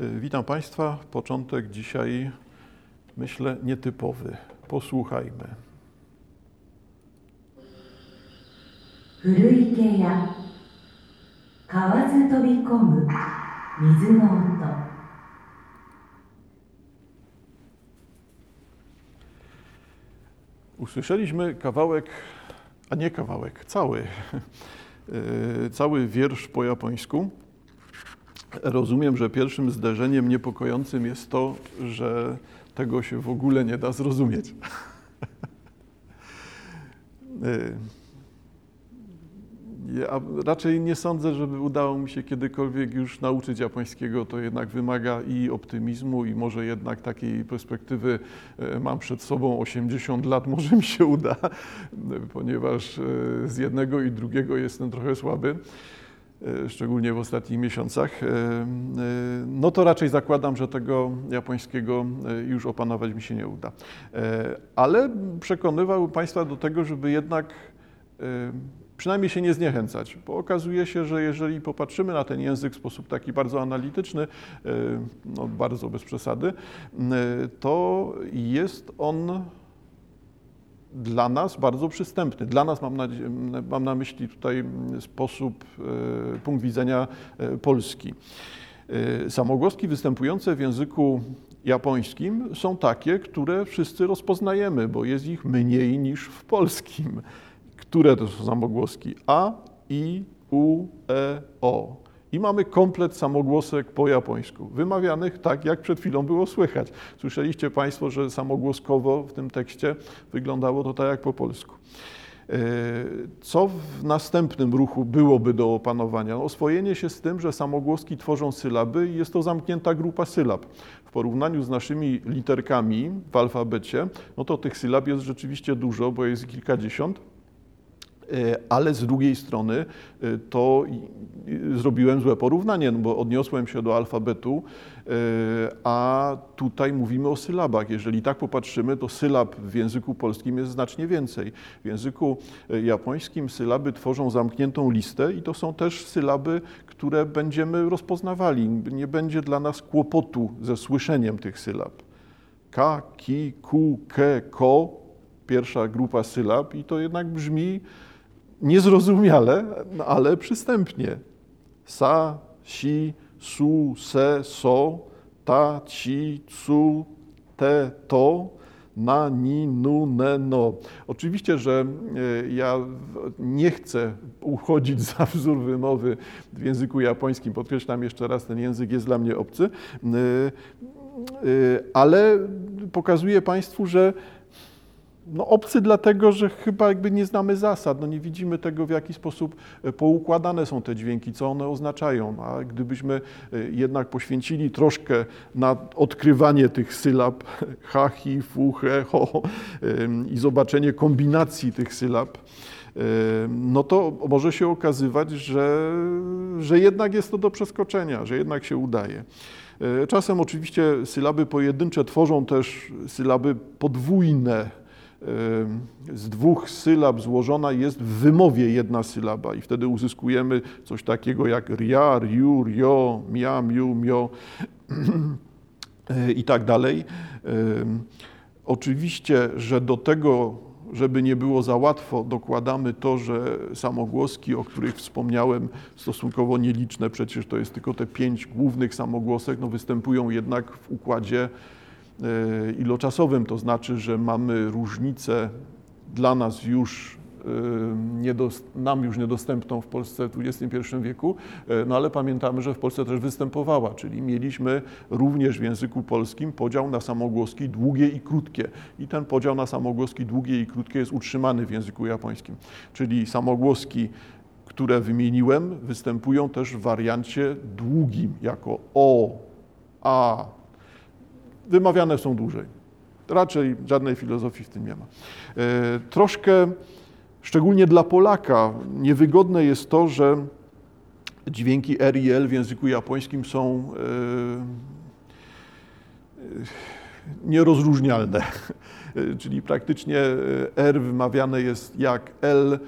Y, witam Państwa. Początek dzisiaj, myślę, nietypowy. Posłuchajmy. Furuikeya. Usłyszeliśmy kawałek, a nie kawałek, cały, y, cały wiersz po japońsku. Rozumiem, że pierwszym zderzeniem niepokojącym jest to, że tego się w ogóle nie da zrozumieć. Y, ja raczej nie sądzę, żeby udało mi się kiedykolwiek już nauczyć japońskiego. To jednak wymaga i optymizmu, i może jednak takiej perspektywy e, mam przed sobą 80 lat, może mi się uda, ponieważ e, z jednego i drugiego jestem trochę słaby szczególnie w ostatnich miesiącach, no to raczej zakładam, że tego japońskiego już opanować mi się nie uda. Ale przekonywał Państwa do tego, żeby jednak przynajmniej się nie zniechęcać, bo okazuje się, że jeżeli popatrzymy na ten język w sposób taki bardzo analityczny, e, no bardzo bez przesady, e, to jest on dla nas bardzo przystępny. Dla nas mam na, mam na myśli tutaj sposób, e, punkt widzenia polski. Samogłoski występujące w języku japońskim są takie, które wszyscy rozpoznajemy, bo jest ich mniej niż w polskim. Które to są samogłoski? A, I, U, E, O. I mamy komplet samogłosek po japońsku, wymawianych tak, jak przed chwilą było słychać. Słyszeliście Państwo, że samogłoskowo w tym tekście wyglądało to tak jak po polsku. E, co w następnym ruchu byłoby do opanowania? No, oswojenie się z tym, że samogłoski tworzą sylaby i jest to zamknięta grupa sylab. W porównaniu z naszymi literkami w alfabecie, no to tych sylab jest rzeczywiście dużo, bo jest kilkadziesiąt. E, ale z drugiej strony e, to zrobiłem złe porównanie, no bo odniosłem się do alfabetu, e, a tutaj mówimy o sylabach. Jeżeli tak popatrzymy, to sylab w języku polskim jest znacznie więcej. W języku japońskim sylaby tworzą zamkniętą listę i to są też sylaby, które będziemy rozpoznawali. Nie będzie dla nas kłopotu ze słyszeniem tych sylab. Ka, ki, ku, ke, ko, pierwsza grupa sylab i to jednak brzmi niezrozumiale, ale przystępnie. Sa, si, su, se, so, ta, ci, cu, te, to, na, ni, nu, ne, no. Oczywiście, że e, ja nie chcę uchodzić za wzór wymowy w języku japońskim. Podkreślam jeszcze raz, ten język jest dla mnie obcy, e, e, ale pokazuję Państwu, że no, obcy dlatego, że chyba jakby nie znamy zasad, no, nie widzimy tego, w jaki sposób e, poukładane są te dźwięki, co one oznaczają. A gdybyśmy e, jednak poświęcili troszkę na odkrywanie tych sylab ha, hi, fu, he, ho i zobaczenie kombinacji tych sylab, no to może się okazywać, że, że jednak jest to do przeskoczenia, że jednak się udaje. E, czasem oczywiście sylaby pojedyncze tworzą też sylaby podwójne, z dwóch sylab złożona jest w wymowie jedna sylaba i wtedy uzyskujemy coś takiego jak ria, riu, rio, mia, miu, mio i tak dalej. Oczywiście, że do tego, żeby nie było za łatwo, dokładamy to, że samogłoski, o których wspomniałem, stosunkowo nieliczne, przecież to jest tylko te pięć głównych samogłosek, no występują jednak w układzie iloczasowym, to znaczy, że mamy różnicę dla nas już e, nam już niedostępną w Polsce w XXI wieku, e, no ale pamiętamy, że w Polsce też występowała, czyli mieliśmy również w języku polskim podział na samogłoski długie i krótkie. I ten podział na samogłoski długie i krótkie jest utrzymany w języku japońskim. Czyli samogłoski, które wymieniłem, występują też w wariancie długim, jako o, a, wymawiane są dłużej. Raczej żadnej filozofii w tym nie ma. E, troszkę, szczególnie dla Polaka, niewygodne jest to, że dźwięki R i L w języku japońskim są e, nierozróżnialne. Czyli praktycznie R wymawiane jest jak L,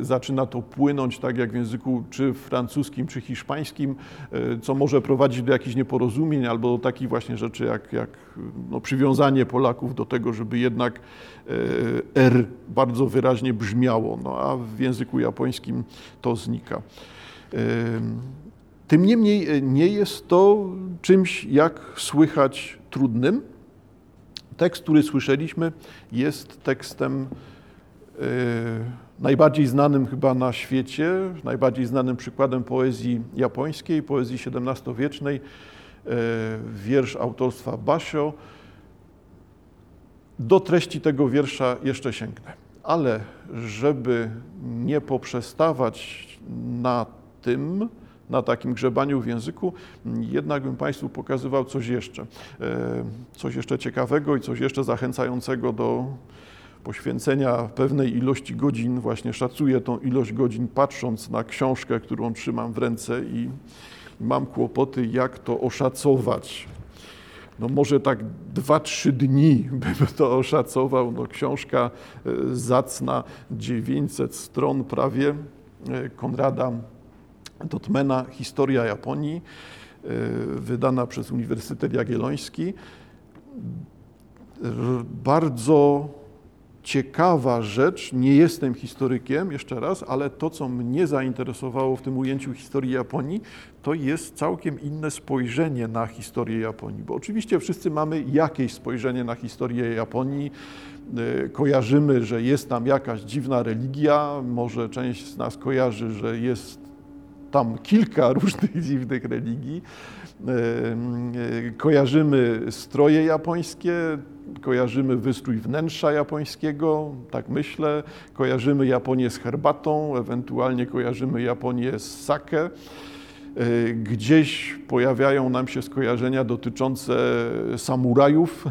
zaczyna to płynąć tak jak w języku czy francuskim, czy hiszpańskim, co może prowadzić do jakichś nieporozumień albo do takich właśnie rzeczy jak, jak no, przywiązanie Polaków do tego, żeby jednak R bardzo wyraźnie brzmiało, no, a w języku japońskim to znika. Tym niemniej e, nie jest to czymś, jak słychać, trudnym. Tekst, który słyszeliśmy, jest tekstem e, najbardziej znanym chyba na świecie, najbardziej znanym przykładem poezji japońskiej, poezji XVII-wiecznej, e, wiersz autorstwa Basho. Do treści tego wiersza jeszcze sięgnę, ale żeby nie poprzestawać na tym, na takim grzebaniu w języku, jednak bym Państwu pokazywał coś jeszcze, e, coś jeszcze ciekawego i coś jeszcze zachęcającego do poświęcenia pewnej ilości godzin. Właśnie szacuję tą ilość godzin, patrząc na książkę, którą trzymam w ręce i mam kłopoty, jak to oszacować. No może tak dwa, trzy dni bym to oszacował. No książka e, zacna, 900 stron prawie, e, Konrada Dotmana Historia Japonii, e, wydana przez Uniwersytet Jagielloński. Bardzo ciekawa rzecz, nie jestem historykiem, jeszcze raz, ale to, co mnie zainteresowało w tym ujęciu historii Japonii, to jest całkiem inne spojrzenie na historię Japonii. Bo oczywiście wszyscy mamy jakieś spojrzenie na historię Japonii. E, kojarzymy, że jest tam jakaś dziwna religia, może część z nas kojarzy, że jest tam kilka różnych dziwnych religii. E, e, kojarzymy stroje japońskie, kojarzymy wystrój wnętrza japońskiego, tak myślę. Kojarzymy Japonię z herbatą, ewentualnie kojarzymy Japonię z sake. E, gdzieś pojawiają nam się skojarzenia dotyczące samurajów,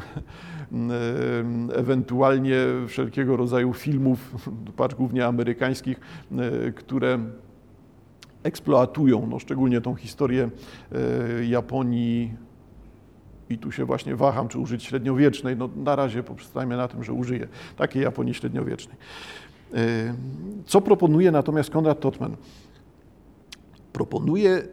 ewentualnie wszelkiego rodzaju filmów, głównie amerykańskich, które eksploatują, no, szczególnie tą historię e, Japonii i tu się właśnie waham, czy użyć średniowiecznej. No, na razie poprzestajmy na tym, że użyję takiej Japonii średniowiecznej. E, co proponuje natomiast Konrad Totman? Proponuje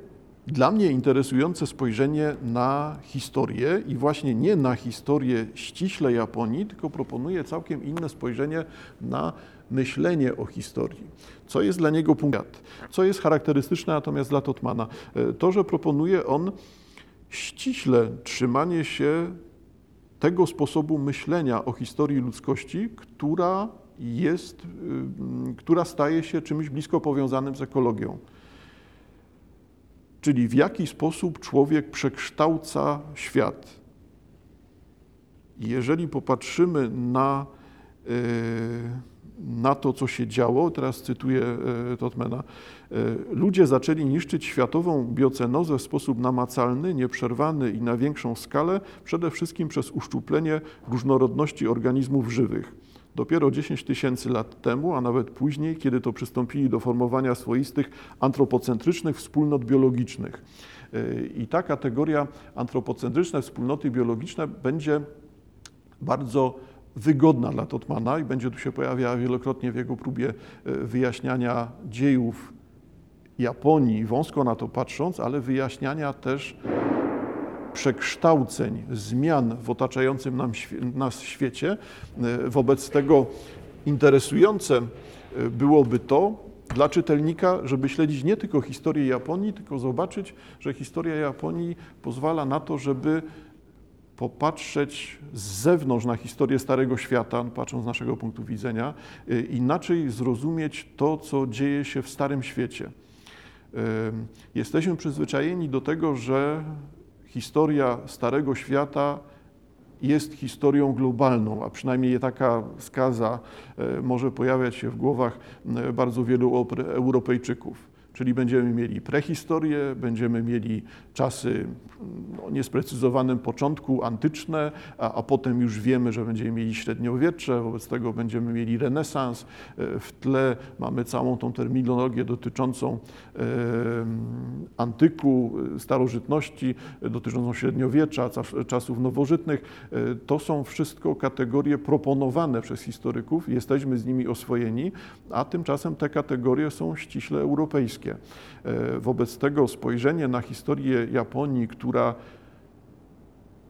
dla mnie interesujące spojrzenie na historię i właśnie nie na historię ściśle Japonii, tylko proponuje całkiem inne spojrzenie na myślenie o historii, co jest dla niego punkt, co jest charakterystyczne natomiast dla Totmana. E, to, że proponuje on ściśle trzymanie się tego sposobu myślenia o historii ludzkości, która jest, y, która staje się czymś blisko powiązanym z ekologią. Czyli w jaki sposób człowiek przekształca świat. Jeżeli popatrzymy na yy, na to, co się działo, teraz cytuję e, Totmana, e, ludzie zaczęli niszczyć światową biocenozę w sposób namacalny, nieprzerwany i na większą skalę, przede wszystkim przez uszczuplenie różnorodności organizmów żywych. Dopiero 10 tysięcy lat temu, a nawet później, kiedy to przystąpili do formowania swoistych antropocentrycznych wspólnot biologicznych. E, I ta kategoria antropocentryczne wspólnoty biologiczne będzie bardzo wygodna dla Totmana i będzie tu się pojawiała wielokrotnie w jego próbie e, wyjaśniania dziejów Japonii, wąsko na to patrząc, ale wyjaśniania też przekształceń, zmian w otaczającym nam, nas świecie. E, wobec tego interesujące e, byłoby to dla czytelnika, żeby śledzić nie tylko historię Japonii, tylko zobaczyć, że historia Japonii pozwala na to, żeby popatrzeć z zewnątrz na historię Starego Świata, patrząc z naszego punktu widzenia, y, inaczej zrozumieć to, co dzieje się w Starym Świecie. Y, jesteśmy przyzwyczajeni do tego, że historia Starego Świata jest historią globalną, a przynajmniej taka skaza y, może pojawiać się w głowach bardzo wielu Europejczyków. Czyli będziemy mieli prehistorię, będziemy mieli czasy no, niesprecyzowanym początku antyczne, a, a, potem już wiemy, że będziemy mieli średniowiecze, wobec tego będziemy mieli renesans. E, w tle mamy całą tą terminologię dotyczącą e, antyku, starożytności, dotyczącą średniowiecza, czasów nowożytnych. E, to są wszystko kategorie proponowane przez historyków, jesteśmy z nimi oswojeni, a tymczasem te kategorie są ściśle europejskie. E, wobec tego spojrzenie na historię Japonii, która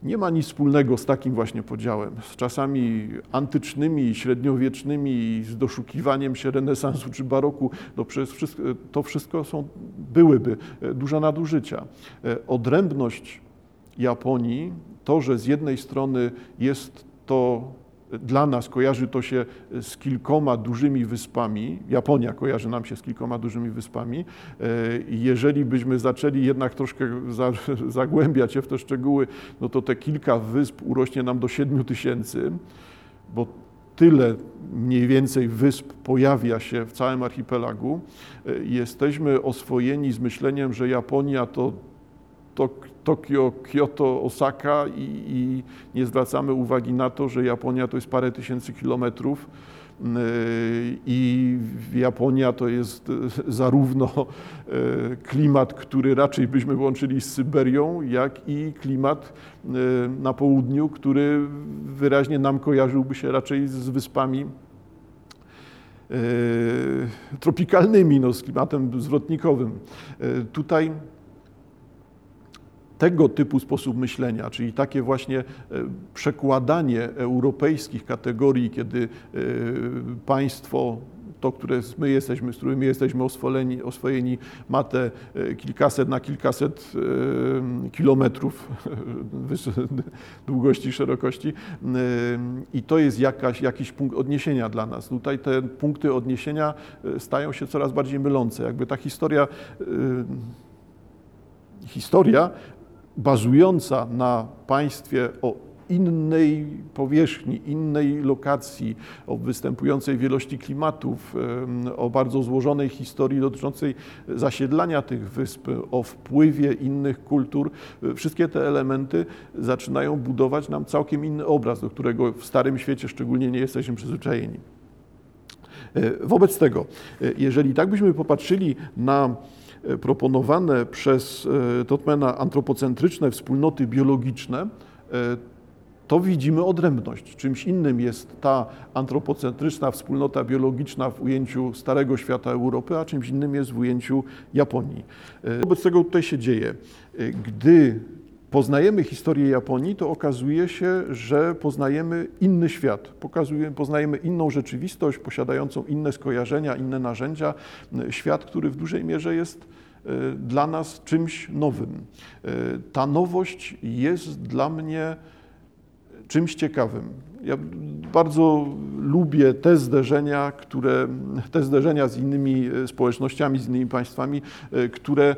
nie ma nic wspólnego z takim właśnie podziałem, z czasami antycznymi, średniowiecznymi, z doszukiwaniem się renesansu czy baroku, to, wszystko, to wszystko są, byłyby e, duże nadużycia. E, odrębność Japonii, to, że z jednej strony jest to dla nas kojarzy to się z kilkoma dużymi wyspami. Japonia kojarzy nam się z kilkoma dużymi wyspami. E, jeżeli byśmy zaczęli jednak troszkę zagłębiać się w te szczegóły, no to te kilka wysp urośnie nam do 7 tysięcy, bo tyle mniej więcej wysp pojawia się w całym archipelagu. E, jesteśmy oswojeni z myśleniem, że Japonia to Tokio, Kyoto, Osaka i, i, nie zwracamy uwagi na to, że Japonia to jest parę tysięcy kilometrów yy, i Japonia to jest zarówno yy, klimat, który raczej byśmy łączyli z Syberią, jak i klimat na południu, który wyraźnie nam kojarzyłby się raczej z wyspami tropikalnymi, no, z klimatem zwrotnikowym. Tutaj tego typu sposób myślenia, czyli takie właśnie e, przekładanie europejskich kategorii, kiedy e, państwo to, które my jesteśmy, z którymi jesteśmy oswojeni, oswojeni ma te e, kilkaset na kilkaset kilometrów długości szerokości i to jest jakaś, jakiś punkt odniesienia dla nas. Tutaj te punkty odniesienia stają się coraz bardziej mylące. Jakby ta historia historia bazująca na państwie o innej powierzchni, innej lokacji, o występującej wielości klimatów, o bardzo złożonej historii dotyczącej zasiedlania tych wysp, o wpływie innych kultur. Wszystkie te elementy zaczynają budować nam całkiem inny obraz, do którego w Starym Świecie szczególnie nie jesteśmy przyzwyczajeni. E, wobec tego, e, jeżeli tak byśmy popatrzyli na proponowane przez e, Totmana antropocentryczne wspólnoty biologiczne, e, to widzimy odrębność. Czymś innym jest ta antropocentryczna wspólnota biologiczna w ujęciu Starego Świata Europy, a czymś innym jest w ujęciu Japonii. Wobec tego tutaj się dzieje. Gdy poznajemy historię Japonii, to okazuje się, że poznajemy inny świat, poznajemy inną rzeczywistość, posiadającą inne skojarzenia, inne narzędzia, świat, który w dużej mierze jest e, dla nas czymś nowym. E, ta nowość jest dla mnie czymś ciekawym. Ja bardzo lubię te zderzenia, które, te zderzenia z innymi e, społecznościami, z innymi państwami, które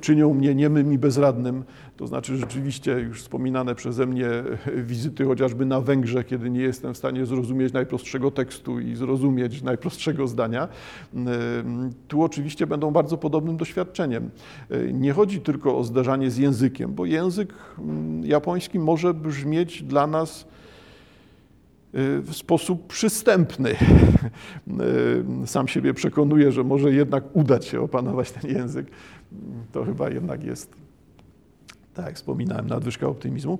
czynią mnie niemym i bezradnym to znaczy rzeczywiście już wspominane przeze mnie wizyty chociażby na Węgrzech, kiedy nie jestem w stanie zrozumieć najprostszego tekstu i zrozumieć najprostszego zdania. Tu oczywiście będą bardzo podobnym doświadczeniem. Nie chodzi tylko o zderzanie z językiem, bo język japoński może brzmieć dla nas w sposób przystępny. Sam siebie przekonuję, że może jednak udać się opanować ten język. To chyba jednak jest tak wspominałem, nadwyżka optymizmu.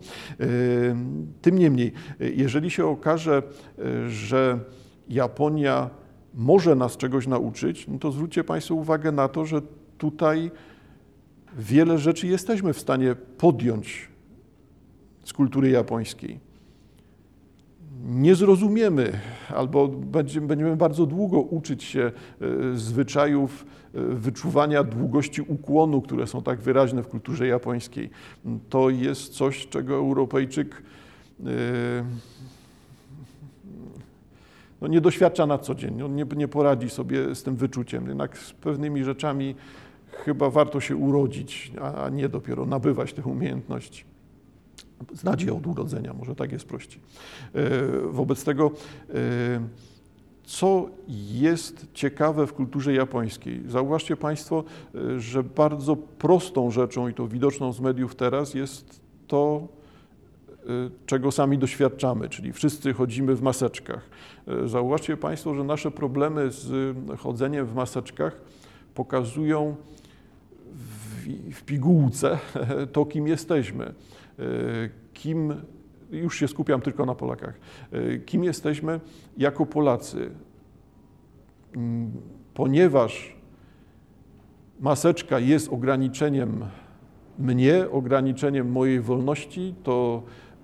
Tym niemniej, jeżeli się okaże, że Japonia może nas czegoś nauczyć, no to zwróćcie Państwo uwagę na to, że tutaj wiele rzeczy jesteśmy w stanie podjąć z kultury japońskiej nie zrozumiemy albo będziemy, bardzo długo uczyć się e, zwyczajów e, wyczuwania długości ukłonu, które są tak wyraźne w kulturze japońskiej. To jest coś, czego Europejczyk e, no nie doświadcza na co dzień. On nie, nie poradzi sobie z tym wyczuciem. Jednak z pewnymi rzeczami chyba warto się urodzić, a nie dopiero nabywać tych umiejętności znać je od urodzenia, może tak jest prościej. E, wobec tego e, co jest ciekawe w kulturze japońskiej. Zauważcie Państwo, y, że bardzo prostą rzeczą, i to widoczną z mediów teraz, jest to, czego sami doświadczamy, czyli wszyscy chodzimy w maseczkach. Zauważcie Państwo, że nasze problemy z chodzeniem w maseczkach pokazują w, w pigułce to, kim jesteśmy, kim już się skupiam tylko na Polakach. E, kim jesteśmy jako Polacy? Mm, ponieważ maseczka jest ograniczeniem mnie, ograniczeniem mojej wolności, to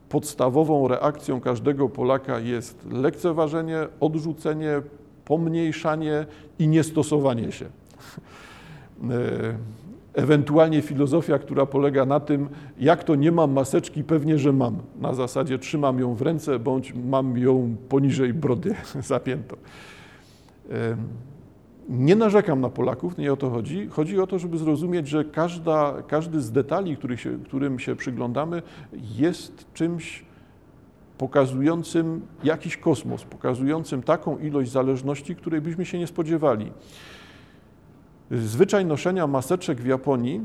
podstawową reakcją każdego Polaka jest lekceważenie, odrzucenie, pomniejszanie i niestosowanie się. Ewentualnie filozofia, która polega na tym, jak to nie mam maseczki, pewnie, że mam. Na zasadzie trzymam ją w ręce, bądź mam ją poniżej brody zapiętą. Nie narzekam na Polaków, nie o to chodzi. Chodzi o to, żeby zrozumieć, że każda, każdy z detali, który się, którym się przyglądamy, jest czymś pokazującym jakiś kosmos, pokazującym taką ilość zależności, której byśmy się nie spodziewali. Zwyczaj noszenia maseczek w Japonii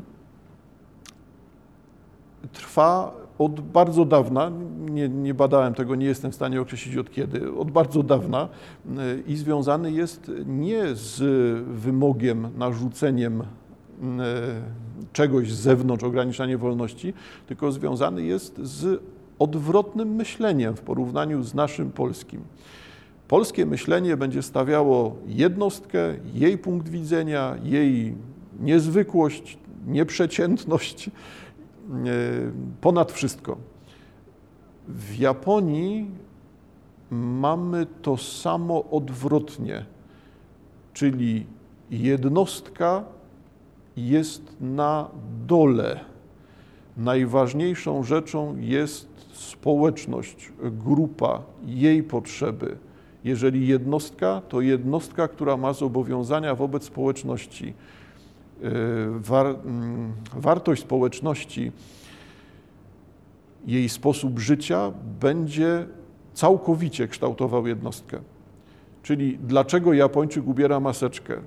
trwa od bardzo dawna, nie, nie, badałem tego, nie jestem w stanie określić od kiedy, od bardzo dawna. I związany jest nie z wymogiem, narzuceniem e, czegoś z zewnątrz, ograniczanie wolności, tylko związany jest z odwrotnym myśleniem w porównaniu z naszym polskim. Polskie myślenie będzie stawiało jednostkę, jej punkt widzenia, jej niezwykłość, nieprzeciętność e, ponad wszystko. W Japonii mamy to samo odwrotnie, czyli jednostka jest na dole. Najważniejszą rzeczą jest społeczność, grupa, jej potrzeby jeżeli jednostka, to jednostka, która ma zobowiązania wobec społeczności. E, war, mm, wartość społeczności, jej sposób życia będzie całkowicie kształtował jednostkę. Czyli dlaczego Japończyk ubiera maseczkę?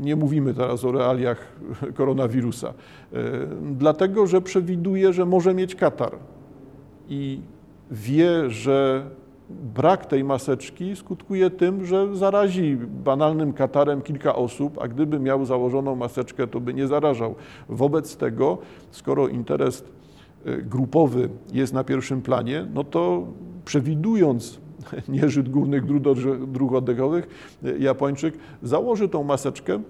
Nie mówimy teraz o realiach koronawirusa. E, dlatego, że przewiduje, że może mieć katar i wie, że brak tej maseczki skutkuje tym, że zarazi banalnym katarem kilka osób, a gdyby miał założoną maseczkę, to by nie zarażał. Wobec tego, skoro interes y, grupowy jest na pierwszym planie, no to przewidując nieżyt głównych dróg oddechowych, y, Japończyk założy tą maseczkę,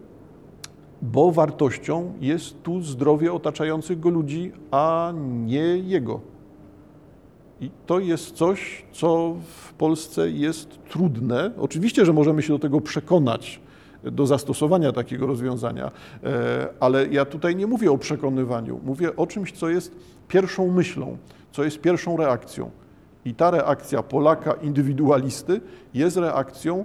bo wartością jest tu zdrowie otaczających go ludzi, a nie jego. I to jest coś, co w Polsce jest trudne. Oczywiście, że możemy się do tego przekonać, do zastosowania takiego rozwiązania, e, ale ja tutaj nie mówię o przekonywaniu, mówię o czymś, co jest pierwszą myślą, co jest pierwszą reakcją. I ta reakcja Polaka indywidualisty jest reakcją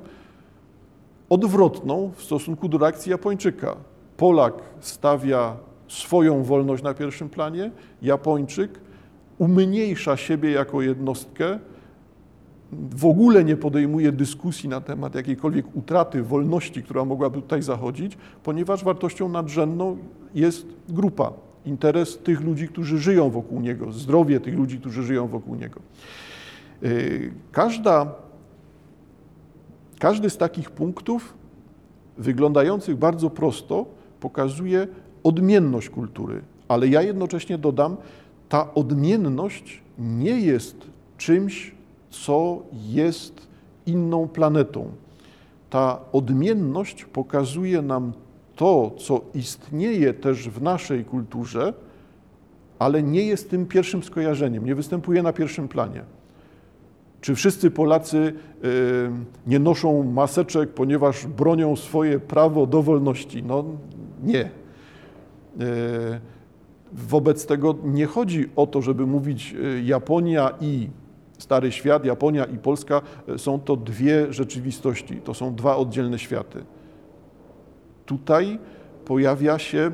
odwrotną w stosunku do reakcji Japończyka. Polak stawia swoją wolność na pierwszym planie, Japończyk umniejsza siebie jako jednostkę, w ogóle nie podejmuje dyskusji na temat jakiejkolwiek utraty wolności, która mogłaby tutaj zachodzić, ponieważ wartością nadrzędną jest grupa, interes tych ludzi, którzy żyją wokół niego, zdrowie tych ludzi, którzy żyją wokół niego. Y, każda, każdy z takich punktów, wyglądających bardzo prosto, pokazuje odmienność kultury, ale ja jednocześnie dodam, ta odmienność nie jest czymś, co jest inną planetą. Ta odmienność pokazuje nam to, co istnieje też w naszej kulturze, ale nie jest tym pierwszym skojarzeniem, nie występuje na pierwszym planie. Czy wszyscy Polacy y, nie noszą maseczek, ponieważ bronią swoje prawo do wolności? No nie. Wobec tego nie chodzi o to, żeby mówić y, Japonia i Stary Świat, Japonia i Polska y, są to dwie rzeczywistości, to są dwa oddzielne światy. Tutaj pojawia się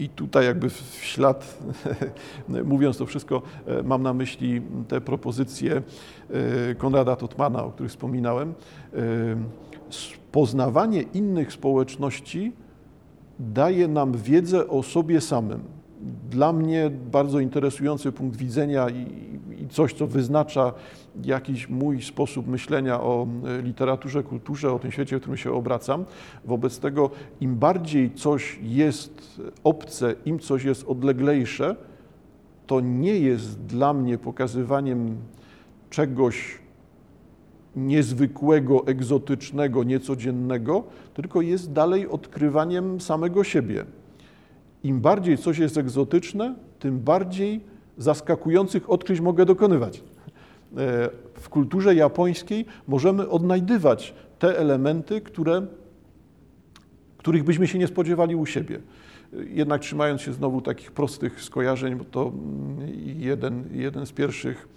I tutaj jakby w ślad, mówiąc to wszystko, mam na myśli te propozycje Konrada Totmana, o których wspominałem. Poznawanie innych społeczności daje nam wiedzę o sobie samym. Dla mnie bardzo interesujący punkt widzenia i, i coś, co wyznacza jakiś mój sposób myślenia o e, literaturze, kulturze, o tym świecie, w którym się obracam. Wobec tego im bardziej coś jest obce, im coś jest odleglejsze, to nie jest dla mnie pokazywaniem czegoś niezwykłego, egzotycznego, niecodziennego, tylko jest dalej odkrywaniem samego siebie. Im bardziej coś jest egzotyczne, tym bardziej zaskakujących odkryć mogę dokonywać. E, w kulturze japońskiej możemy odnajdywać te elementy, które, których byśmy się nie spodziewali u siebie. Jednak trzymając się znowu takich prostych skojarzeń, bo to jeden, jeden z pierwszych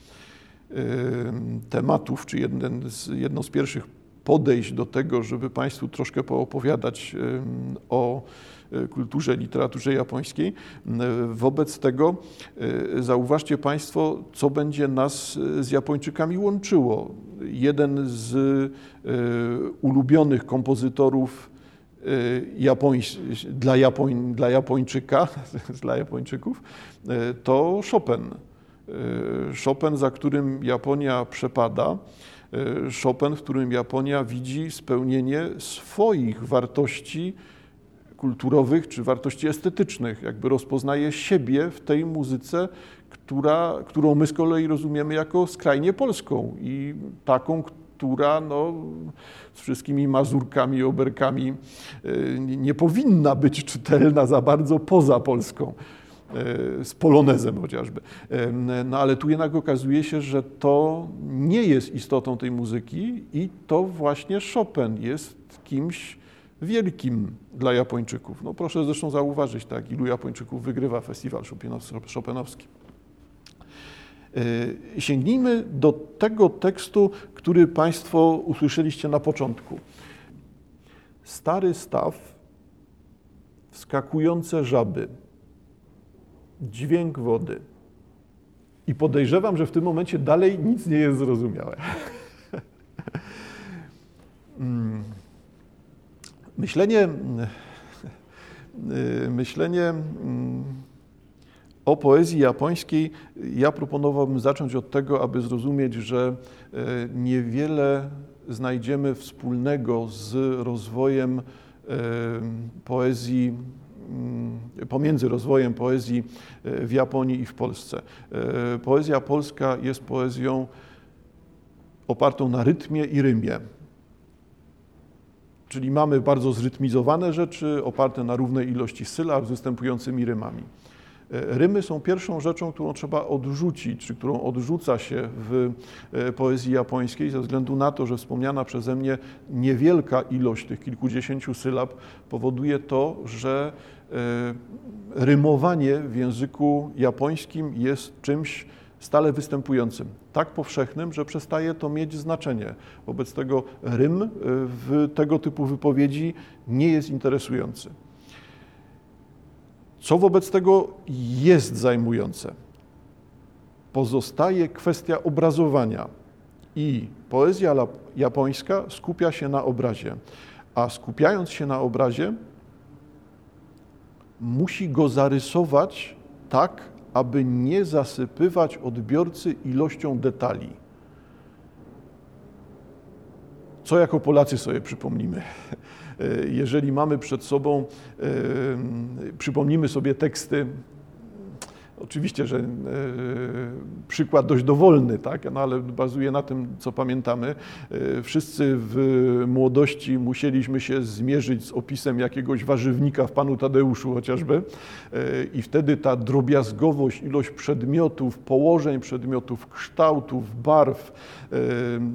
tematów, czy jeden z, jedno z pierwszych podejść do tego, żeby Państwu troszkę poopowiadać o e, kulturze, literaturze japońskiej. Wobec tego zauważcie Państwo, co będzie nas z Japończykami łączyło. Jeden z ulubionych kompozytorów Japońs dla, Japoń, dla Japończyka, dla Japończyków, to Chopin. Chopin, za którym Japonia przepada, Chopin, w którym Japonia widzi spełnienie swoich wartości kulturowych czy wartości estetycznych, jakby rozpoznaje siebie w tej muzyce, która, którą my z kolei rozumiemy jako skrajnie polską i taką, która no, z wszystkimi mazurkami, oberkami y, nie powinna być czytelna za bardzo poza Polską. E, z polonezem chociażby. No ale tu jednak okazuje się, że to nie jest istotą tej muzyki i to właśnie Chopin jest kimś wielkim dla Japończyków. No proszę zresztą zauważyć, tak, ilu Japończyków wygrywa festiwal Chopinowski. E, sięgnijmy do tego tekstu, który Państwo usłyszeliście na początku. Stary staw, wskakujące żaby dźwięk wody. I podejrzewam, że w tym momencie dalej nic nie jest zrozumiałe. Mm. myślenie, myślenie mm, o poezji japońskiej ja proponowałbym zacząć od tego, aby zrozumieć, że e, niewiele znajdziemy wspólnego z rozwojem e, poezji Mm, pomiędzy rozwojem poezji e, w Japonii i w Polsce. E, poezja polska jest poezją opartą na rytmie i rymie. Czyli mamy bardzo zrytmizowane rzeczy oparte na równej ilości sylab z występującymi rymami. E, rymy są pierwszą rzeczą, którą trzeba odrzucić, czy którą odrzuca się w e, poezji japońskiej, ze względu na to, że wspomniana przeze mnie niewielka ilość tych kilkudziesięciu sylab powoduje to, że e, rymowanie w języku japońskim jest czymś stale występującym, tak powszechnym, że przestaje to mieć znaczenie. Wobec tego rym w tego typu wypowiedzi nie jest interesujący. Co wobec tego jest zajmujące? Pozostaje kwestia obrazowania i poezja japońska skupia się na obrazie, a skupiając się na obrazie, musi go zarysować tak, aby nie zasypywać odbiorcy ilością detali. Co jako Polacy sobie przypomnimy? E, jeżeli mamy przed sobą, e, przypomnimy sobie teksty Oczywiście, że e, przykład dość dowolny, tak? no, ale bazuje na tym, co pamiętamy. E, wszyscy w młodości musieliśmy się zmierzyć z opisem jakiegoś warzywnika w Panu Tadeuszu chociażby e, i wtedy ta drobiazgowość, ilość przedmiotów, położeń przedmiotów, kształtów, barw,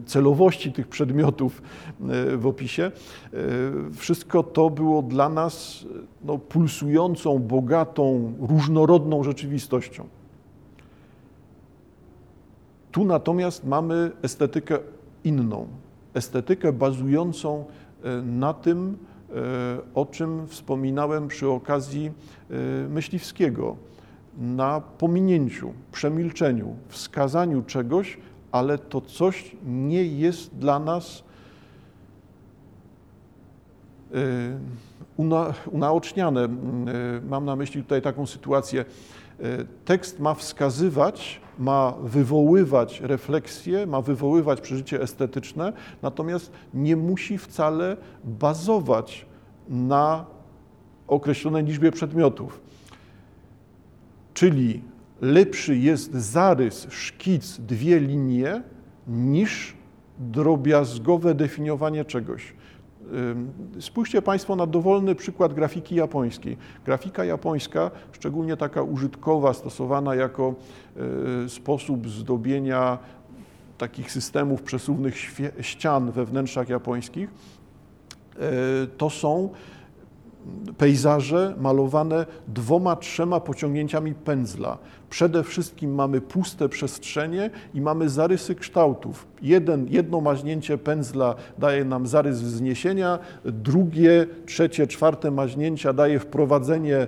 celowości tych przedmiotów w opisie, wszystko to było dla nas no, pulsującą, bogatą, różnorodną rzeczywistością. Tu natomiast mamy estetykę inną, estetykę bazującą e, na tym, o czym wspominałem przy okazji myśliwskiego, na pominięciu, przemilczeniu, wskazaniu czegoś, ale to coś nie jest dla nas una, unaoczniane. Mam na myśli tutaj taką sytuację. Tekst ma wskazywać, ma wywoływać refleksję, ma wywoływać przeżycie estetyczne, natomiast nie musi wcale bazować na określonej liczbie przedmiotów. Czyli lepszy jest zarys, szkic, dwie linie, niż drobiazgowe definiowanie czegoś. Spójrzcie Państwo na dowolny przykład grafiki japońskiej. Grafika japońska, szczególnie taka użytkowa, stosowana jako e, sposób zdobienia takich systemów przesuwnych ścian we wnętrzach japońskich, e, to są pejzaże malowane dwoma, trzema pociągnięciami pędzla. Przede wszystkim mamy puste przestrzenie i mamy zarysy kształtów. Jeden, jedno maźnięcie pędzla daje nam zarys wzniesienia, drugie, trzecie, czwarte maźnięcia daje wprowadzenie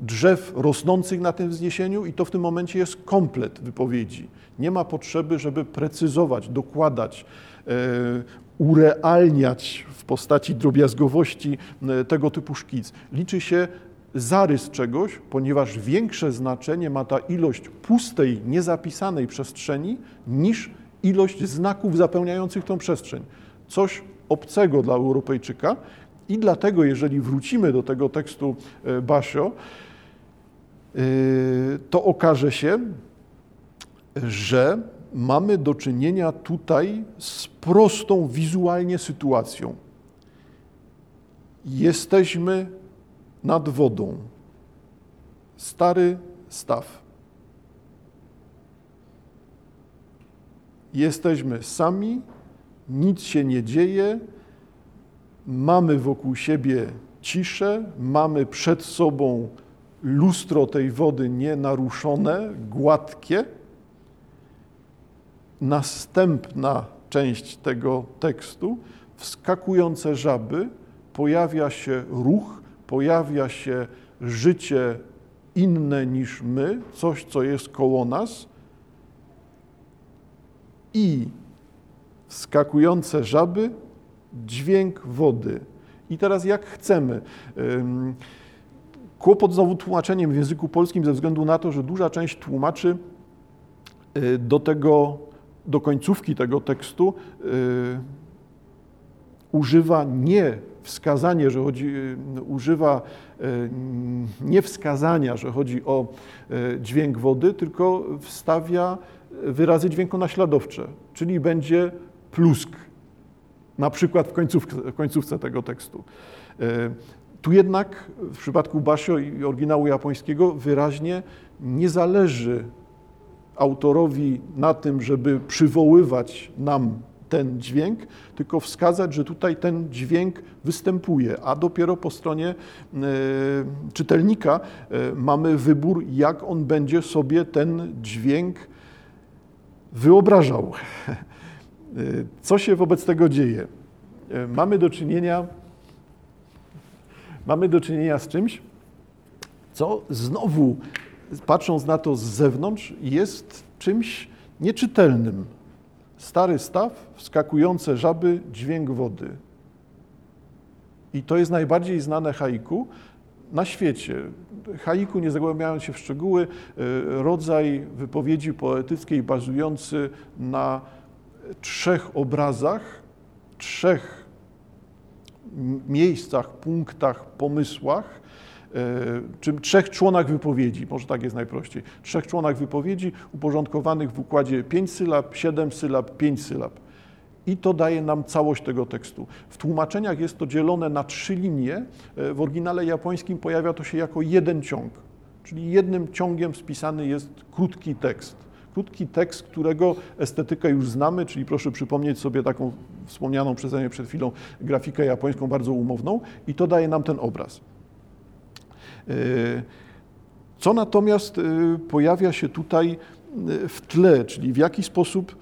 drzew rosnących na tym wzniesieniu i to w tym momencie jest komplet wypowiedzi. Nie ma potrzeby, żeby precyzować, dokładać, e, urealniać w postaci drobiazgowości e, tego typu szkic. Liczy się zarys czegoś, ponieważ większe znaczenie ma ta ilość pustej, niezapisanej przestrzeni niż ilość znaków zapełniających tą przestrzeń. Coś obcego dla Europejczyka i dlatego, jeżeli wrócimy do tego tekstu e, Basio, e, to okaże się, że mamy do czynienia tutaj z prostą wizualnie sytuacją. Jesteśmy nad wodą. Stary staw. Jesteśmy sami, nic się nie dzieje, mamy wokół siebie ciszę, mamy przed sobą lustro tej wody nienaruszone, gładkie. Następna część tego tekstu, wskakujące żaby, pojawia się ruch, pojawia się życie inne niż my, coś, co jest koło nas. I skakujące żaby, dźwięk wody. I teraz jak chcemy. Kłopot znowu tłumaczeniem w języku polskim ze względu na to, że duża część tłumaczy y, do tego, do końcówki tego tekstu y, używa nie że chodzi, y, używa y, nie wskazania, że chodzi o y, dźwięk wody, tylko wstawia wyrazy dźwiękonaśladowcze, czyli będzie plusk, na przykład w końcówce, w końcówce tego tekstu. Tu jednak w przypadku Basio i oryginału japońskiego wyraźnie nie zależy autorowi na tym, żeby przywoływać nam ten dźwięk, tylko wskazać, że tutaj ten dźwięk występuje, a dopiero po stronie e, czytelnika e, mamy wybór, jak on będzie sobie ten dźwięk wyobrażał. E, co się wobec tego dzieje? Mamy do czynienia, mamy do czynienia z czymś, co znowu, patrząc na to z zewnątrz, jest czymś nieczytelnym, Stary staw, wskakujące żaby, dźwięk wody. I to jest najbardziej znane haiku na świecie. Haiku, nie zagłębiając się w szczegóły, e, rodzaj wypowiedzi poetyckiej bazujący na trzech obrazach, trzech miejscach, punktach, pomysłach, czy trzech członach wypowiedzi, może tak jest najprościej, trzech członach wypowiedzi uporządkowanych w układzie 5 sylab, 7 sylab, 5 sylab. I to daje nam całość tego tekstu. W tłumaczeniach jest to dzielone na trzy linie. E, w oryginale japońskim pojawia to się jako jeden ciąg, czyli jednym ciągiem spisany jest krótki tekst. Krótki tekst, którego estetykę już znamy, czyli proszę przypomnieć sobie taką wspomnianą przeze mnie przed chwilą grafikę japońską, bardzo umowną, i to daje nam ten obraz. E, co natomiast e, pojawia się tutaj e, w tle, czyli w jaki sposób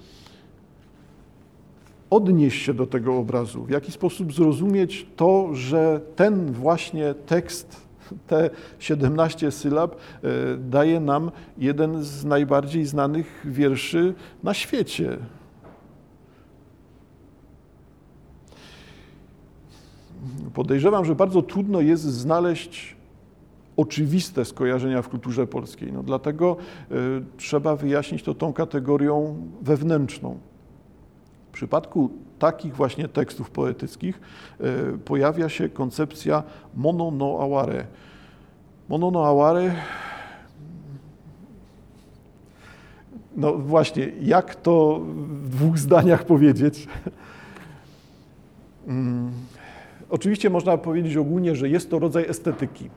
odnieść się do tego obrazu, w jaki sposób zrozumieć to, że ten właśnie tekst, te 17 sylab daje nam jeden z najbardziej znanych wierszy na świecie. Podejrzewam, że bardzo trudno jest znaleźć oczywiste skojarzenia w kulturze polskiej. No dlatego y, trzeba wyjaśnić to tą kategorią wewnętrzną. W przypadku takich właśnie tekstów poetyckich y, pojawia się koncepcja mono no aware. Mono no aware no właśnie, jak to w dwóch zdaniach powiedzieć? Hmm. Oczywiście można powiedzieć ogólnie, że jest to rodzaj estetyki.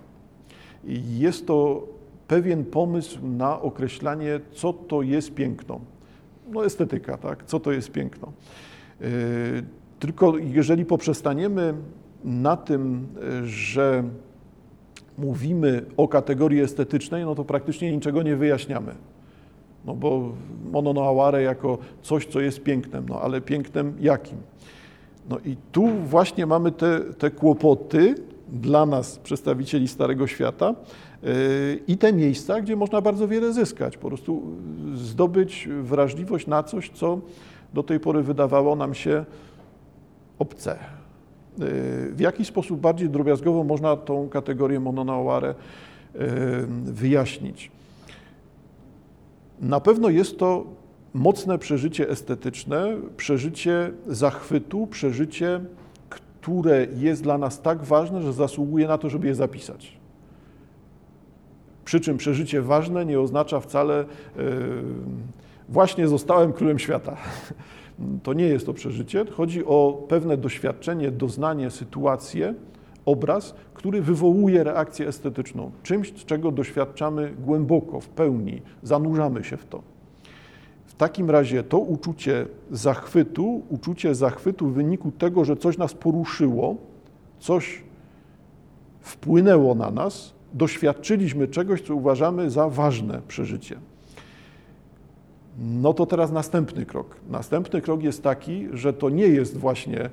Jest to pewien pomysł na określanie, co to jest piękno. No estetyka, tak? Co to jest piękno. E, tylko jeżeli poprzestaniemy na tym, że mówimy o kategorii estetycznej, no to praktycznie niczego nie wyjaśniamy. No bo mononoaware jako coś, co jest pięknem, no ale pięknem jakim? No i tu właśnie mamy te, te kłopoty, dla nas, przedstawicieli Starego Świata, yy, i te miejsca, gdzie można bardzo wiele zyskać, po prostu zdobyć wrażliwość na coś, co do tej pory wydawało nam się obce. Yy, w jaki sposób bardziej drobiazgowo można tą kategorię mononauare yy, wyjaśnić? Na pewno jest to mocne przeżycie estetyczne, przeżycie zachwytu, przeżycie które jest dla nas tak ważne, że zasługuje na to, żeby je zapisać. Przy czym przeżycie ważne nie oznacza wcale yy, właśnie zostałem królem świata. To nie jest to przeżycie. Chodzi o pewne doświadczenie, doznanie, sytuację, obraz, który wywołuje reakcję estetyczną. Czymś, czego doświadczamy głęboko, w pełni, zanurzamy się w to. W takim razie to uczucie zachwytu, uczucie zachwytu w wyniku tego, że coś nas poruszyło, coś wpłynęło na nas, doświadczyliśmy czegoś, co uważamy za ważne przeżycie. No to teraz następny krok. Następny krok jest taki, że to nie jest właśnie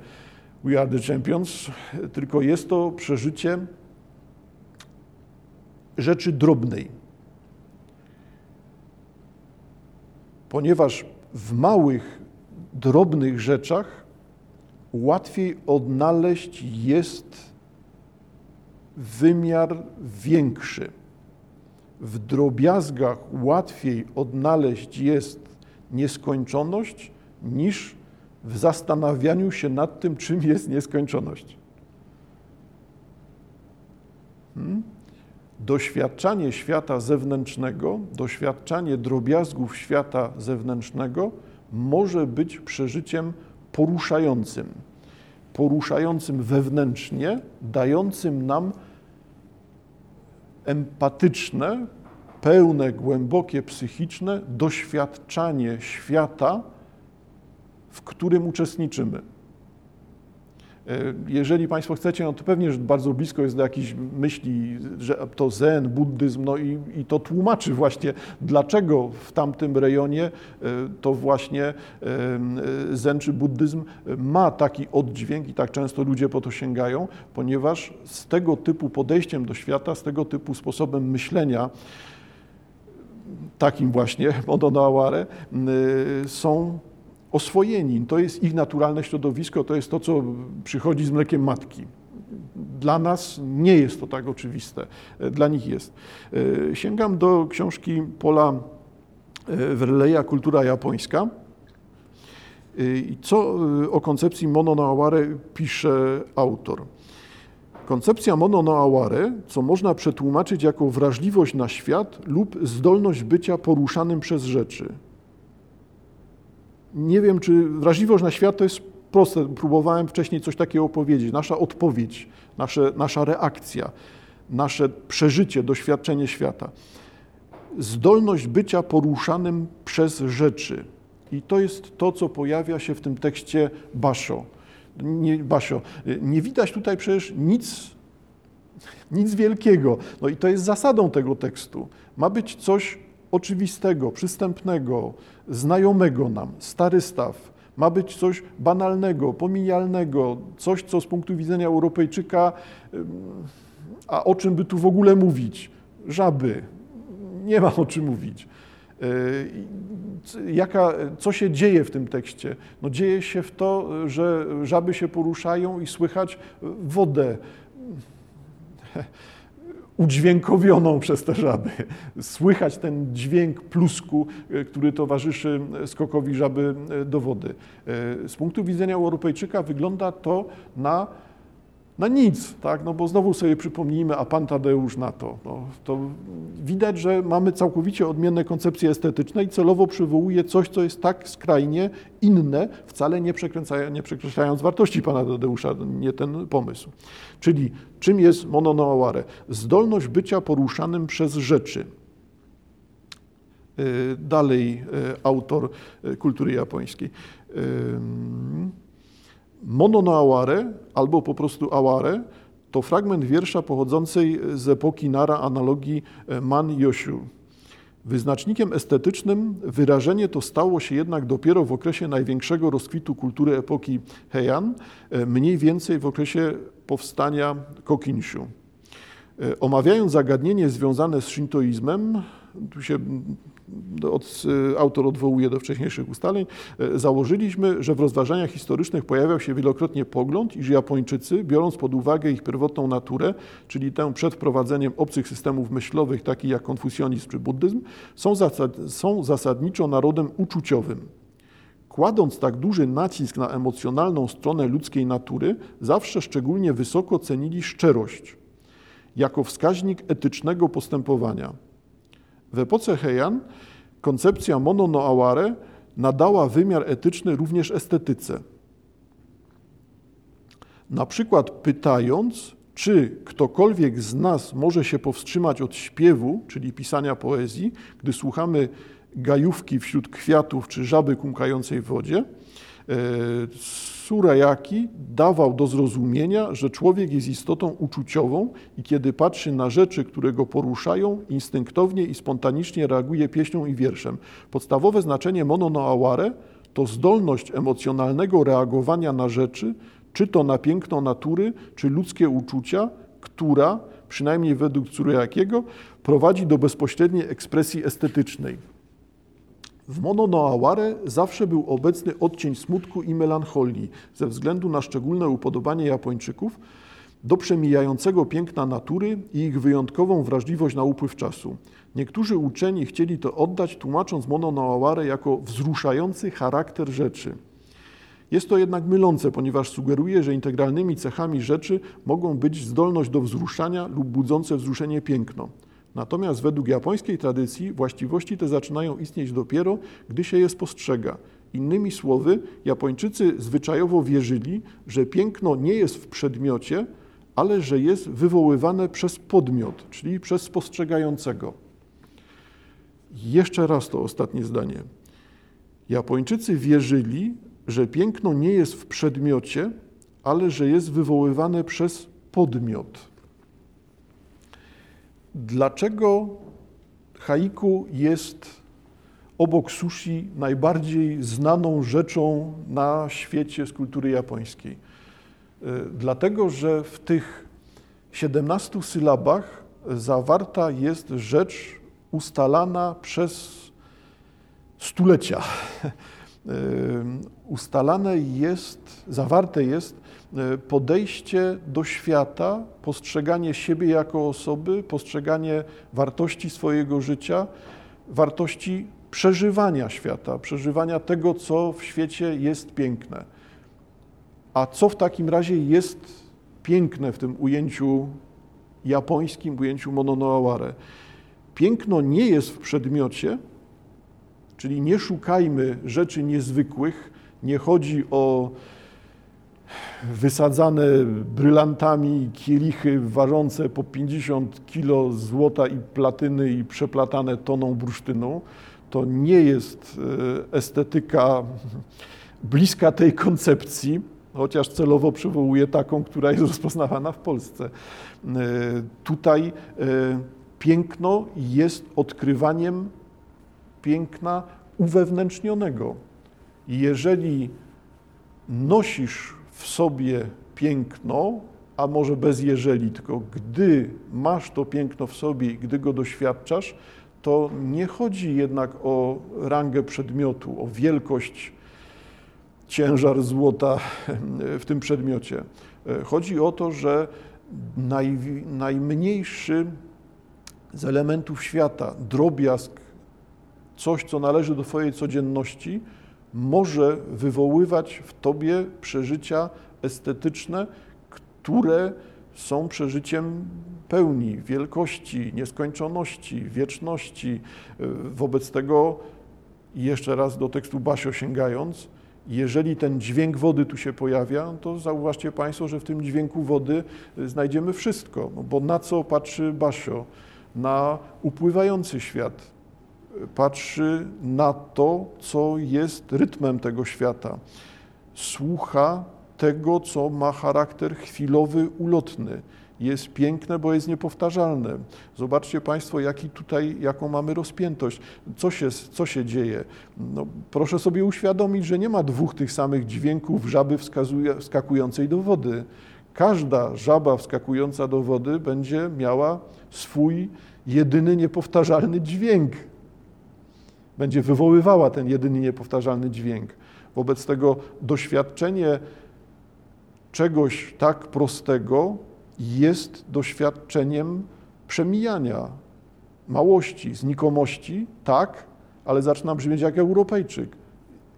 We are the champions, tylko jest to przeżycie rzeczy drobnej ponieważ w małych, drobnych rzeczach łatwiej odnaleźć jest wymiar większy. W drobiazgach łatwiej odnaleźć jest nieskończoność niż w zastanawianiu się nad tym, czym jest nieskończoność. Hmm? Doświadczanie świata zewnętrznego, doświadczanie drobiazgów świata zewnętrznego może być przeżyciem poruszającym, poruszającym wewnętrznie, dającym nam empatyczne, pełne, głębokie, psychiczne doświadczanie świata, w którym uczestniczymy. E, jeżeli Państwo chcecie, no to pewnie, że bardzo blisko jest do jakichś myśli, że to zen, buddyzm, no i, i to tłumaczy właśnie, dlaczego w tamtym rejonie e, to właśnie e, zen czy buddyzm ma taki oddźwięk i tak często ludzie po to sięgają, ponieważ z tego typu podejściem do świata, z tego typu sposobem myślenia, takim właśnie, Modonoaware, są oswojeni. To jest ich naturalne środowisko, to jest to, co przychodzi z mlekiem matki. Dla nas nie jest to tak oczywiste, dla nich jest. E, sięgam do książki Pola e, Verleya Kultura japońska. E, I co o koncepcji mono no aware pisze autor? Koncepcja mono no aware, co można przetłumaczyć jako wrażliwość na świat lub zdolność bycia poruszanym przez rzeczy nie wiem, czy wrażliwość na świat to jest proste. Próbowałem wcześniej coś takiego powiedzieć. Nasza odpowiedź, nasze, nasza reakcja, nasze przeżycie, doświadczenie świata. Zdolność bycia poruszanym przez rzeczy. I to jest to, co pojawia się w tym tekście Basho. Nie, Basho. Nie widać tutaj przecież nic, nic wielkiego. No i to jest zasadą tego tekstu. Ma być coś oczywistego, przystępnego, znajomego nam, stary staw, Ma być coś banalnego, pomijalnego, coś, co z punktu widzenia Europejczyka, a o czym by tu w ogóle mówić? Żaby. Nie ma o czym mówić. E, jaka, co się dzieje w tym tekście? No dzieje się w to, że żaby się poruszają i słychać wodę udźwiękowioną przez te żaby. Słychać ten dźwięk plusku, e, który towarzyszy skokowi żaby e, do wody. E, z punktu widzenia Europejczyka wygląda to na na nic, tak? no bo znowu sobie przypomnijmy, a pan Tadeusz na to. No, to widać, że mamy całkowicie odmienne koncepcje estetyczne i celowo przywołuje coś, co jest tak skrajnie inne, wcale nie, nie przekreślając wartości pana Tadeusza, nie ten pomysł. Czyli czym jest mononoaware? Zdolność bycia poruszanym przez rzeczy. Y, dalej y, autor y, kultury japońskiej. Mono no aware albo po prostu aware to fragment wiersza pochodzącej z epoki Nara analogii e, Man Yoshu. Wyznacznikiem estetycznym wyrażenie to stało się jednak dopiero w okresie największego rozkwitu kultury epoki Heian, e, mniej więcej w okresie powstania Kokinshu. E, omawiając zagadnienie związane z shintoizmem, tu się od, autor odwołuje do wcześniejszych ustaleń, e, założyliśmy, że w rozważaniach historycznych pojawiał się wielokrotnie pogląd, iż Japończycy, biorąc pod uwagę ich pierwotną naturę, czyli tę przed wprowadzeniem obcych systemów myślowych, takich jak konfusjonizm czy buddyzm, są, zasad, są zasadniczo narodem uczuciowym. Kładąc tak duży nacisk na emocjonalną stronę ludzkiej natury, zawsze szczególnie wysoko cenili szczerość jako wskaźnik etycznego postępowania. W epoce Heian koncepcja mono no aware nadała wymiar etyczny również estetyce. Na przykład pytając, czy ktokolwiek z nas może się powstrzymać od śpiewu, czyli pisania poezji, gdy słuchamy gajówki wśród kwiatów czy żaby kumkającej w wodzie, e, Surajaki dawał do zrozumienia, że człowiek jest istotą uczuciową i kiedy patrzy na rzeczy, które go poruszają, instynktownie i spontanicznie reaguje pieśnią i wierszem. Podstawowe znaczenie mono no aware to zdolność emocjonalnego reagowania na rzeczy, czy to na piękno natury, czy ludzkie uczucia, która, przynajmniej według Curajakiego, prowadzi do bezpośredniej ekspresji estetycznej. W Mono no Aware zawsze był obecny odcień smutku i melancholii ze względu na szczególne upodobanie Japończyków do przemijającego piękna natury i ich wyjątkową wrażliwość na upływ czasu. Niektórzy uczeni chcieli to oddać, tłumacząc Mono no Aware jako wzruszający charakter rzeczy. Jest to jednak mylące, ponieważ sugeruje, że integralnymi cechami rzeczy mogą być zdolność do wzruszania lub budzące wzruszenie piękno. Natomiast według japońskiej tradycji właściwości te zaczynają istnieć dopiero, gdy się je spostrzega. Innymi słowy, Japończycy zwyczajowo wierzyli, że piękno nie jest w przedmiocie, ale że jest wywoływane przez podmiot, czyli przez spostrzegającego. Jeszcze raz to ostatnie zdanie. Japończycy wierzyli, że piękno nie jest w przedmiocie, ale że jest wywoływane przez podmiot. Dlaczego haiku jest obok sushi najbardziej znaną rzeczą na świecie z kultury japońskiej? E, dlatego, że w tych 17 sylabach zawarta jest rzecz ustalana przez stulecia. E, ustalane jest, zawarte jest podejście do świata, postrzeganie siebie jako osoby, postrzeganie wartości swojego życia, wartości przeżywania świata, przeżywania tego, co w świecie jest piękne. A co w takim razie jest piękne w tym ujęciu japońskim, ujęciu mononoaware? Piękno nie jest w przedmiocie, czyli nie szukajmy rzeczy niezwykłych, nie chodzi o wysadzane brylantami kielichy ważące po 50 kilo złota i platyny i przeplatane toną bursztynu. To nie jest e, estetyka bliska tej koncepcji, chociaż celowo przywołuję taką, która jest rozpoznawana w Polsce. E, tutaj e, piękno jest odkrywaniem piękna uwewnętrznionego jeżeli nosisz w sobie piękno, a może bez jeżeli, tylko gdy masz to piękno w sobie i gdy go doświadczasz, to nie chodzi jednak o rangę przedmiotu, o wielkość, ciężar złota w tym przedmiocie. Chodzi o to, że naj, najmniejszy z elementów świata, drobiazg, coś, co należy do Twojej codzienności, może wywoływać w Tobie przeżycia estetyczne, które są przeżyciem pełni, wielkości, nieskończoności, wieczności. Wobec tego, jeszcze raz do tekstu Basio sięgając, jeżeli ten dźwięk wody tu się pojawia, to zauważcie Państwo, że w tym dźwięku wody znajdziemy wszystko, no bo na co patrzy Basio? Na upływający świat, patrzy na to, co jest rytmem tego świata, słucha tego, co ma charakter chwilowy, ulotny. Jest piękne, bo jest niepowtarzalne. Zobaczcie Państwo, jaki tutaj, jaką mamy rozpiętość. Co się, co się dzieje? No, proszę sobie uświadomić, że nie ma dwóch tych samych dźwięków żaby wskakującej do wody. Każda żaba wskakująca do wody będzie miała swój jedyny niepowtarzalny dźwięk. Będzie wywoływała ten jedyny niepowtarzalny dźwięk. Wobec tego doświadczenie czegoś tak prostego jest doświadczeniem przemijania, małości, znikomości, tak, ale zaczyna brzmieć jak Europejczyk.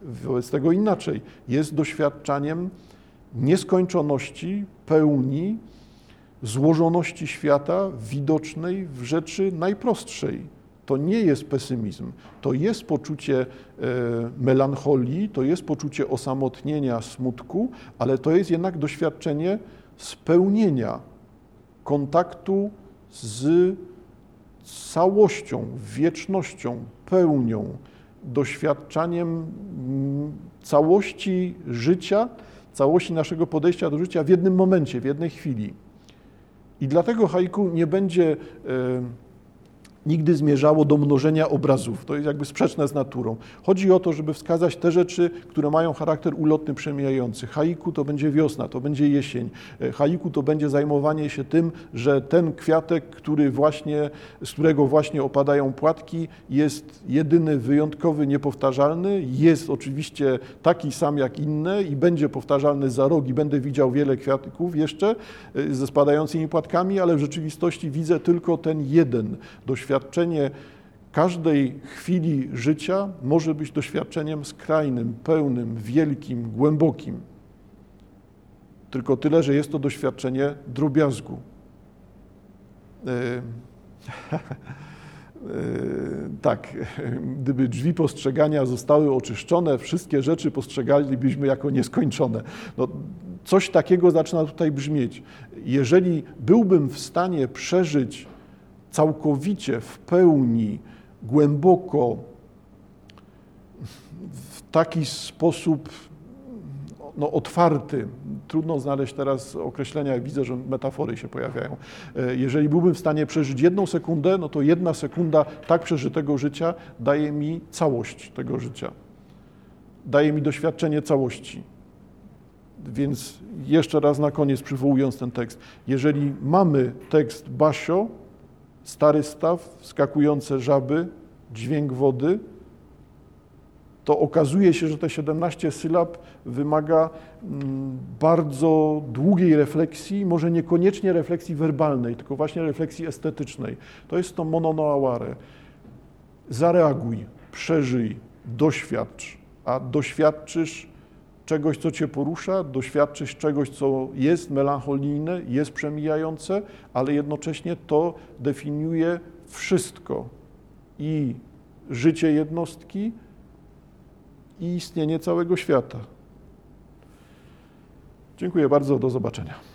Wobec tego inaczej. Jest doświadczeniem nieskończoności, pełni, złożoności świata widocznej w rzeczy najprostszej. To nie jest pesymizm, to jest poczucie e, melancholii, to jest poczucie osamotnienia, smutku, ale to jest jednak doświadczenie spełnienia, kontaktu z całością, wiecznością, pełnią, doświadczaniem mm, całości życia, całości naszego podejścia do życia w jednym momencie, w jednej chwili. I dlatego haiku nie będzie nigdy zmierzało do mnożenia obrazów. To jest jakby sprzeczne z naturą. Chodzi o to, żeby wskazać te rzeczy, które mają charakter ulotny, przemijający. Haiku to będzie wiosna, to będzie jesień. E, haiku to będzie zajmowanie się tym, że ten kwiatek, który właśnie, z którego właśnie opadają płatki, jest jedyny, wyjątkowy, niepowtarzalny. Jest oczywiście taki sam jak inne i będzie powtarzalny za rok i będę widział wiele kwiatków jeszcze e, ze spadającymi płatkami, ale w rzeczywistości widzę tylko ten jeden doświadczenie doświadczenie każdej chwili życia może być doświadczeniem skrajnym, pełnym, wielkim, głębokim. Tylko tyle, że jest to doświadczenie drobiazgu. E, e, tak, gdyby drzwi postrzegania zostały oczyszczone, wszystkie rzeczy postrzegalibyśmy jako nieskończone. No, coś takiego zaczyna tutaj brzmieć. Jeżeli byłbym w stanie przeżyć całkowicie, w pełni, głęboko, w taki sposób no, otwarty. Trudno znaleźć teraz określenia, widzę, że metafory się pojawiają. E, jeżeli byłbym w stanie przeżyć jedną sekundę, no to jedna sekunda tak przeżytego życia daje mi całość tego życia. Daje mi doświadczenie całości. Więc jeszcze raz na koniec przywołując ten tekst. Jeżeli mamy tekst Basio, stary staw, skakujące żaby, dźwięk wody, to okazuje się, że te 17 sylab wymaga mm, bardzo długiej refleksji, może niekoniecznie refleksji werbalnej, tylko właśnie refleksji estetycznej. To jest to mononoaware. Zareaguj, przeżyj, doświadcz, a doświadczysz czegoś, co cię porusza, doświadczysz czegoś, co jest melancholijne, jest przemijające, ale jednocześnie to definiuje wszystko i życie jednostki, i istnienie całego świata. Dziękuję bardzo, do zobaczenia.